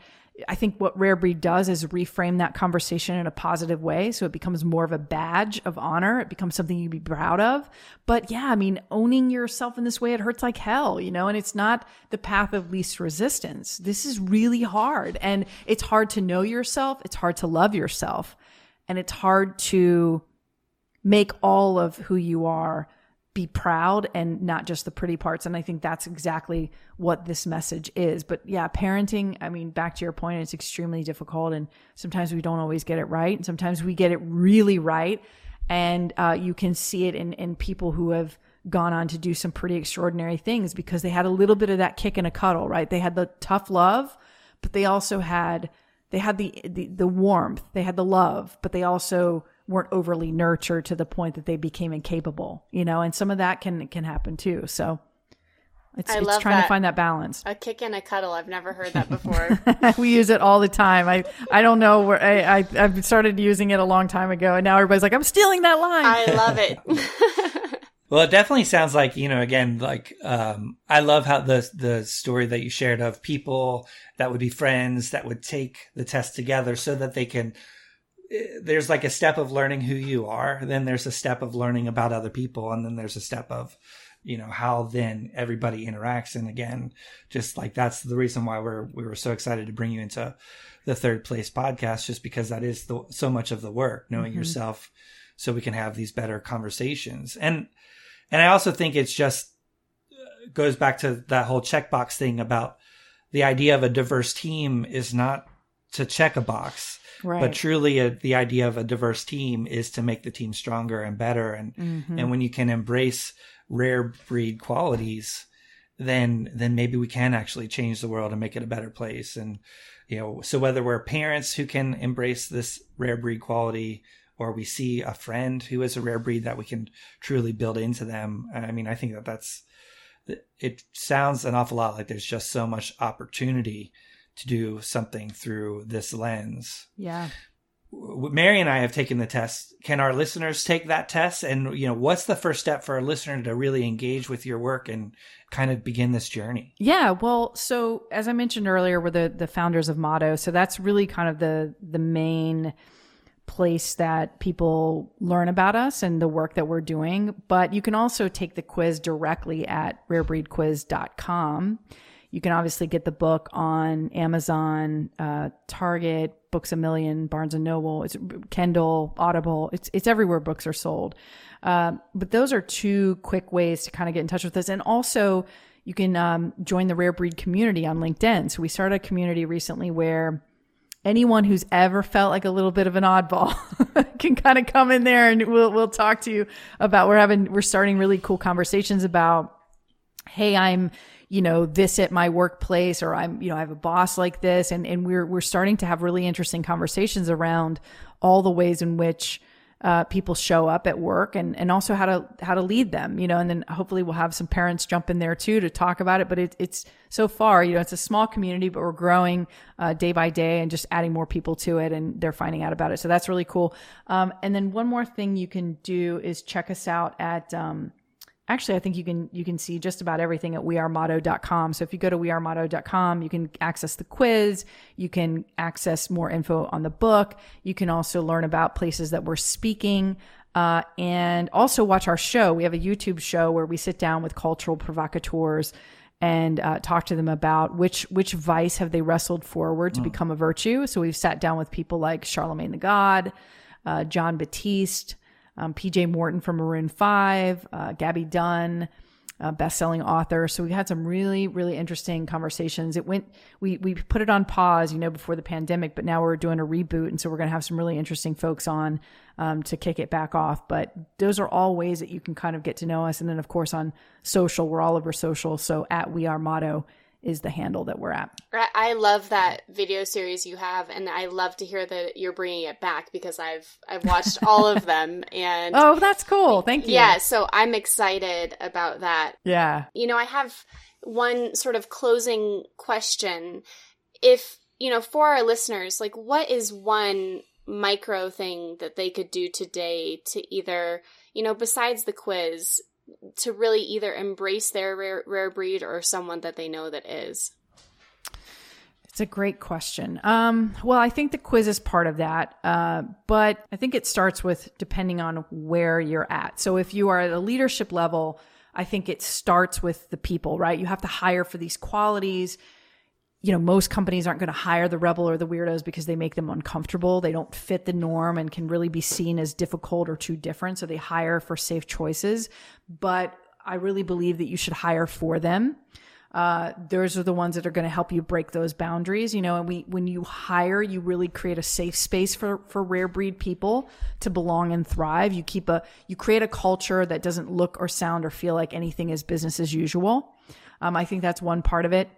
I think what Rare Breed does is reframe that conversation in a positive way. So it becomes more of a badge of honor. It becomes something you'd be proud of. But yeah, I mean, owning yourself in this way, it hurts like hell, you know, and it's not the path of least resistance. This is really hard. And it's hard to know yourself. It's hard to love yourself. And it's hard to make all of who you are be proud and not just the pretty parts. And I think that's exactly what this message is. But yeah, parenting, I mean, back to your point, it's extremely difficult. And sometimes we don't always get it right. And sometimes we get it really right. And uh, you can see it in, in people who have gone on to do some pretty extraordinary things because they had a little bit of that kick and a cuddle, right? They had the tough love, but they also had, they had the, the, the warmth, they had the love, but they also, weren't overly nurtured to the point that they became incapable, you know, and some of that can can happen too. So it's, I it's trying that. to find that balance. A kick and a cuddle. I've never heard that before. we use it all the time. I, I don't know where I, I, I've started using it a long time ago and now everybody's like, I'm stealing that line. I love it. Well, it definitely sounds like, you know, again, like, um, I love how the, the story that you shared of people that would be friends that would take the test together so that they can, there's like a step of learning who you are. Then there's a step of learning about other people. And then there's a step of, you know, how then everybody interacts. And again, just like that's the reason why we're, we were so excited to bring you into the third place podcast, just because that is the, so much of the work, knowing mm-hmm. yourself so we can have these better conversations. And, and I also think it's just uh, goes back to that whole checkbox thing about the idea of a diverse team is not to check a box. Right. But truly, a, the idea of a diverse team is to make the team stronger and better. And mm-hmm. and when you can embrace rare breed qualities, then then maybe we can actually change the world and make it a better place. And you know, so whether we're parents who can embrace this rare breed quality, or we see a friend who is a rare breed that we can truly build into them. I mean, I think that that's, it sounds an awful lot like there's just so much opportunity to do something through this lens. Yeah. Mary and I have taken the test. Can our listeners take that test? And, you know, what's the first step for a listener to really engage with your work and kind of begin this journey? Yeah. Well, so as I mentioned earlier, we're the, the founders of Motto. So that's really kind of the, the main place that people learn about us and the work that we're doing. But you can also take the quiz directly at rarebreedquiz.com. You can obviously get the book on Amazon, uh, Target, Books a Million, Barnes and Noble, it's Kindle, Audible. It's it's everywhere books are sold. Uh, but those are two quick ways to kind of get in touch with us, and also you can um, join the Rare Breed community on LinkedIn. So we started a community recently where anyone who's ever felt like a little bit of an oddball can kind of come in there and we'll we'll talk to you about we're having we're starting really cool conversations about hey I'm you know this at my workplace or I'm you know I have a boss like this. And and we're we're starting to have really interesting conversations around all the ways in which uh, people show up at work and, and also how to how to lead them you know and then hopefully we'll have some parents jump in there too to talk about it. But it, it's so far you know it's a small community but we're growing uh, day by day and just adding more people to it and they're finding out about it. So that's really cool. Um, and then one more thing you can do is check us out at um, actually i think you can you can see just about everything at wearemotto.com so if you go to wearemotto.com you can access the quiz you can access more info on the book you can also learn about places that we're speaking uh, and also watch our show. We have a youtube show where we sit down with cultural provocateurs and uh, talk to them about which which vice have they wrestled forward to mm. become a virtue. So we've sat down with people like Charlamagne tha God uh, jon batiste um, PJ Morton from Maroon 5, uh, Gabby Dunn, uh, best-selling author. So we had some really, really interesting conversations. It went, we we put it on pause, you know, before the pandemic, but now we're doing a reboot, and so we're going to have some really interesting folks on um, to kick it back off. But those are all ways that you can kind of get to know us, and then of course on social, we're all over social. So at We Are Motto is the handle that we're at. I love that video series you have, and I love to hear that you're bringing it back because I've I've watched all of them, and oh, that's cool. Thank you. Yeah, so I'm excited about that. Yeah, you know, I have one sort of closing question. If you know, for our listeners, like, what is one micro thing that they could do today to either, you know, besides the quiz, to really either embrace their rare, rare breed or someone that they know that is? It's a great question. Um, well, I think the quiz is part of that, uh, but I think it starts with depending on where you're at. So if you are at a leadership level, I think it starts with the people, right? You have to hire for these qualities you know, most companies aren't going to hire the rebel or the weirdos because they make them uncomfortable. They don't fit the norm and can really be seen as difficult or too different. So they hire for safe choices. But I really believe that you should hire for them. Uh, those are the ones that are going to help you break those boundaries, you know, and we, when you hire, you really create a safe space for, for rare breed people to belong and thrive. You keep a, you create a culture that doesn't look or sound or feel like anything is business as usual. Um, I think that's one part of it.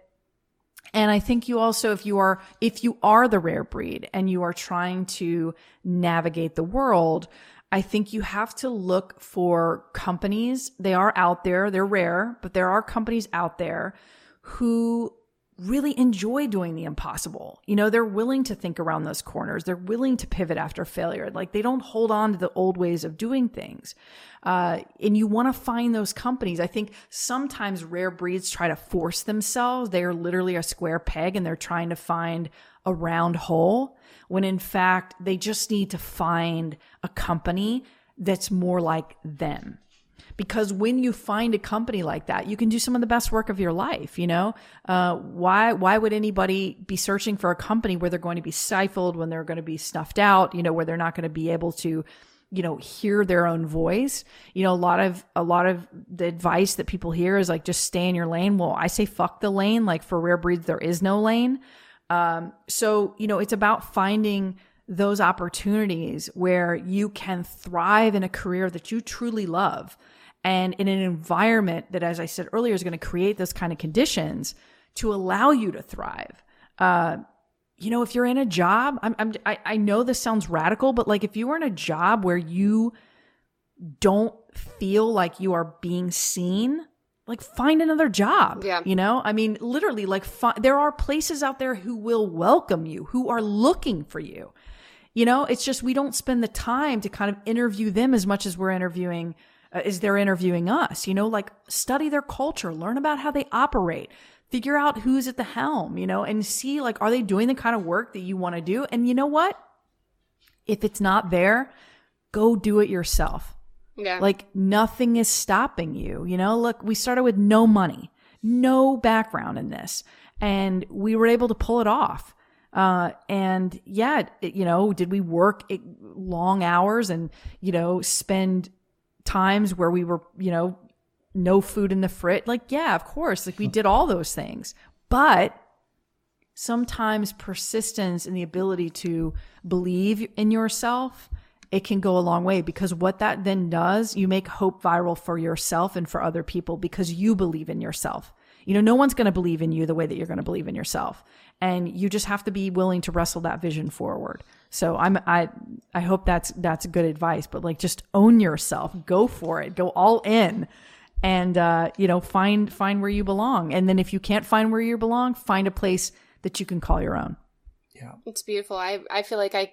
And I think you also, if you are, if you are the rare breed and you are trying to navigate the world, I think you have to look for companies. They are out there. They're rare, but there are companies out there who really enjoy doing the impossible. You know, they're willing to think around those corners. They're willing to pivot after failure. Like they don't hold on to the old ways of doing things. Uh, and you want to find those companies. I think sometimes rare breeds try to force themselves. They are literally a square peg and they're trying to find a round hole when in fact they just need to find a company that's more like them because when you find a company like that, you can do some of the best work of your life. You know, uh, why why would anybody be searching for a company where they're going to be stifled, when they're going to be snuffed out? You know, where they're not going to be able to you know hear their own voice you know a lot of a lot of the advice that people hear is like just stay in your lane well i say fuck the lane like for rare breeds there is no lane um, so you know it's about finding those opportunities where you can thrive in a career that you truly love and in an environment that, as I said earlier, is going to create those kind of conditions to allow you to thrive. Uh, you know, if you're in a job, I'm, I'm, I, I know this sounds radical, but like if you are in a job where you don't feel like you are being seen, like find another job. Yeah. You know, I mean, literally, like fi- there are places out there who will welcome you, who are looking for you. You know, it's just we don't spend the time to kind of interview them as much as we're interviewing is they're interviewing us, you know, like study their culture, learn about how they operate, figure out who's at the helm, you know, and see like, are they doing the kind of work that you want to do? And you know what? If it's not there, go do it yourself. Yeah. Like nothing is stopping you. You know, look, we started with no money, no background in this, and we were able to pull it off. Uh, and yeah, it, you know, did we work long hours and, you know, spend times where we were, you know, no food in the fridge. Like, yeah, of course. Like we did all those things. But sometimes persistence and the ability to believe in yourself, it can go a long way because what that then does, you make hope viral for yourself and for other people because you believe in yourself. You know, no one's going to believe in you the way that you're going to believe in yourself. And you just have to be willing to wrestle that vision forward. So I'm I I hope that's that's good advice. But like just own yourself, go for it, go all in, and uh, you know find find where you belong. And then if you can't find where you belong, find a place that you can call your own. Yeah, it's beautiful. I I feel like I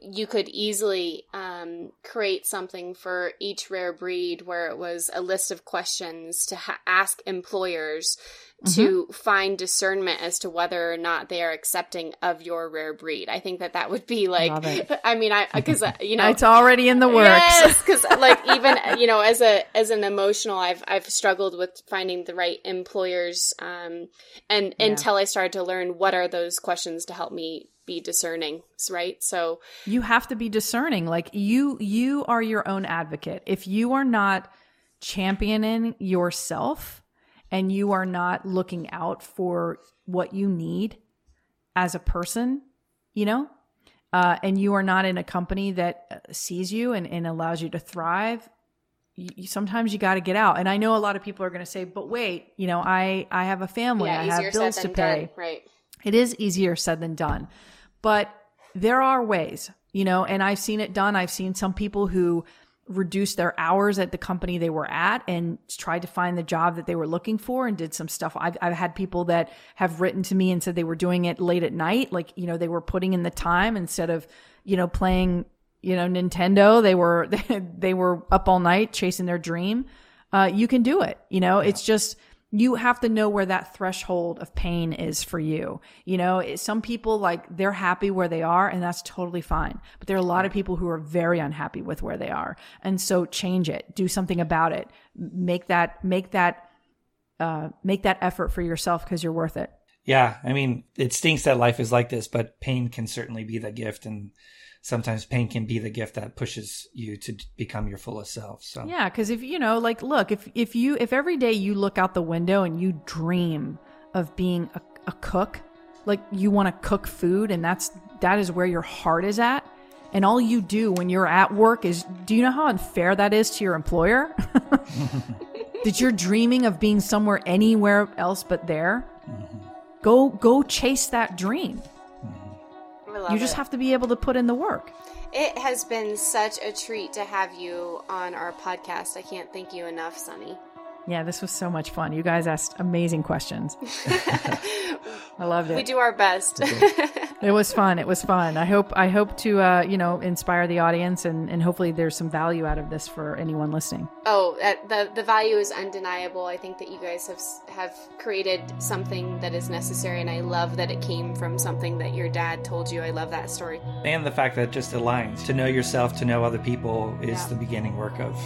you could easily um, create something for each rare breed where it was a list of questions to ha- ask employers to mm-hmm. find discernment as to whether or not they are accepting of your rare breed. I think that that would be like, I mean, I, cause, uh, you know, it's already in the works. Yes, cause like even, you know, as a, as an emotional, I've, I've struggled with finding the right employers. Um, and yeah. until I started to learn what are those questions to help me be discerning right? So you have to be discerning. Like you you are your own advocate. If you are not championing yourself and you are not looking out for what you need as a person you know uh, and you are not in a company that uh, sees you and, and allows you to thrive you, sometimes you got to get out. And i know a lot of people are going to say but wait you know i i have a family. Yeah, i have bills to pay. done. right. It is easier said than done but there are ways, you know, and I've seen it done. I've seen some people who reduced their hours at the company they were at and tried to find the job that they were looking for and did some stuff. I've, I've had people that have written to me and said they were doing it late at night. Like, you know, they were putting in the time instead of, you know, playing, you know, Nintendo. They were, they were up all night chasing their dream. Uh, you can do it. You know, yeah. it's just, you have to know where that threshold of pain is for you. You know, some people like they're happy where they are and that's totally fine. But there are a lot of people who are very unhappy with where they are. And so change it, do something about it. Make that, make that, uh, make that effort for yourself because you're worth it. Yeah. I mean, it stinks that life is like this, but pain can certainly be the gift. And sometimes pain can be the gift that pushes you to become your fullest self. So yeah, because if you know, like, look, if if you if every day you look out the window and you dream of being a, a cook, like you want to cook food, and that's that is where your heart is at. And all you do when you're at work is, do you know how unfair that is to your employer? that you're dreaming of being somewhere anywhere else but there. Mm-hmm. Go go chase that dream you just it. have to be able to put in the work. It has been such a treat to have you on our podcast. I can't thank you enough, Sunny. Yeah, this was so much fun. You guys asked amazing questions. I loved it. We do our best. it was fun. It was fun. I hope I hope to uh, you know inspire the audience and, and hopefully there's some value out of this for anyone listening. Oh, the the value is undeniable. I think that you guys have have created something that is necessary, and I love that it came from something that your dad told you. I love that story. And the fact that just aligns. To know yourself, to know other people, is Yeah. the beginning work of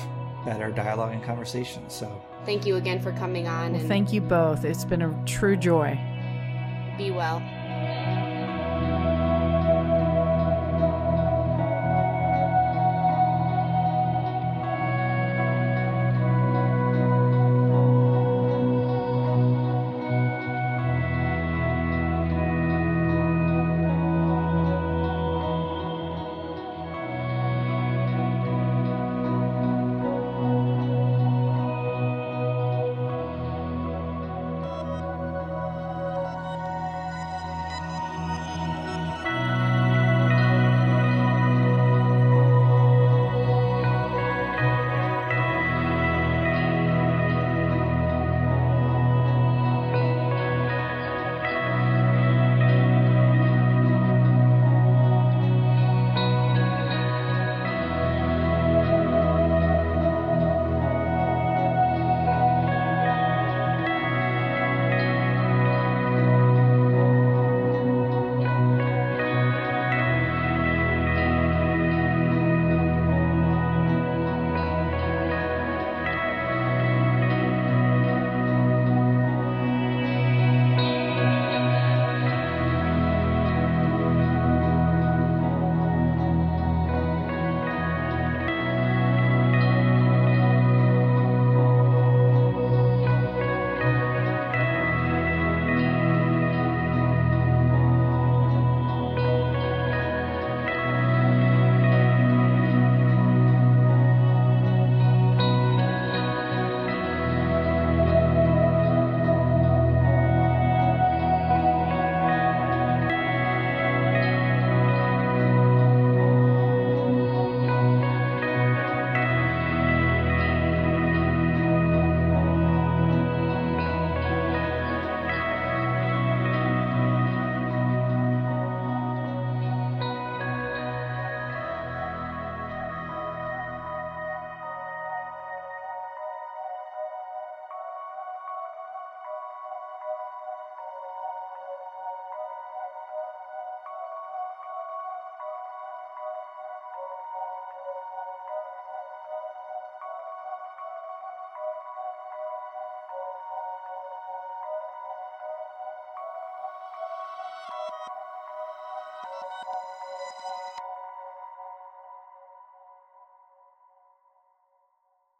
better dialogue and conversation. So Thank you again for coming on, Well, and thank you both. It's been a true joy. be well.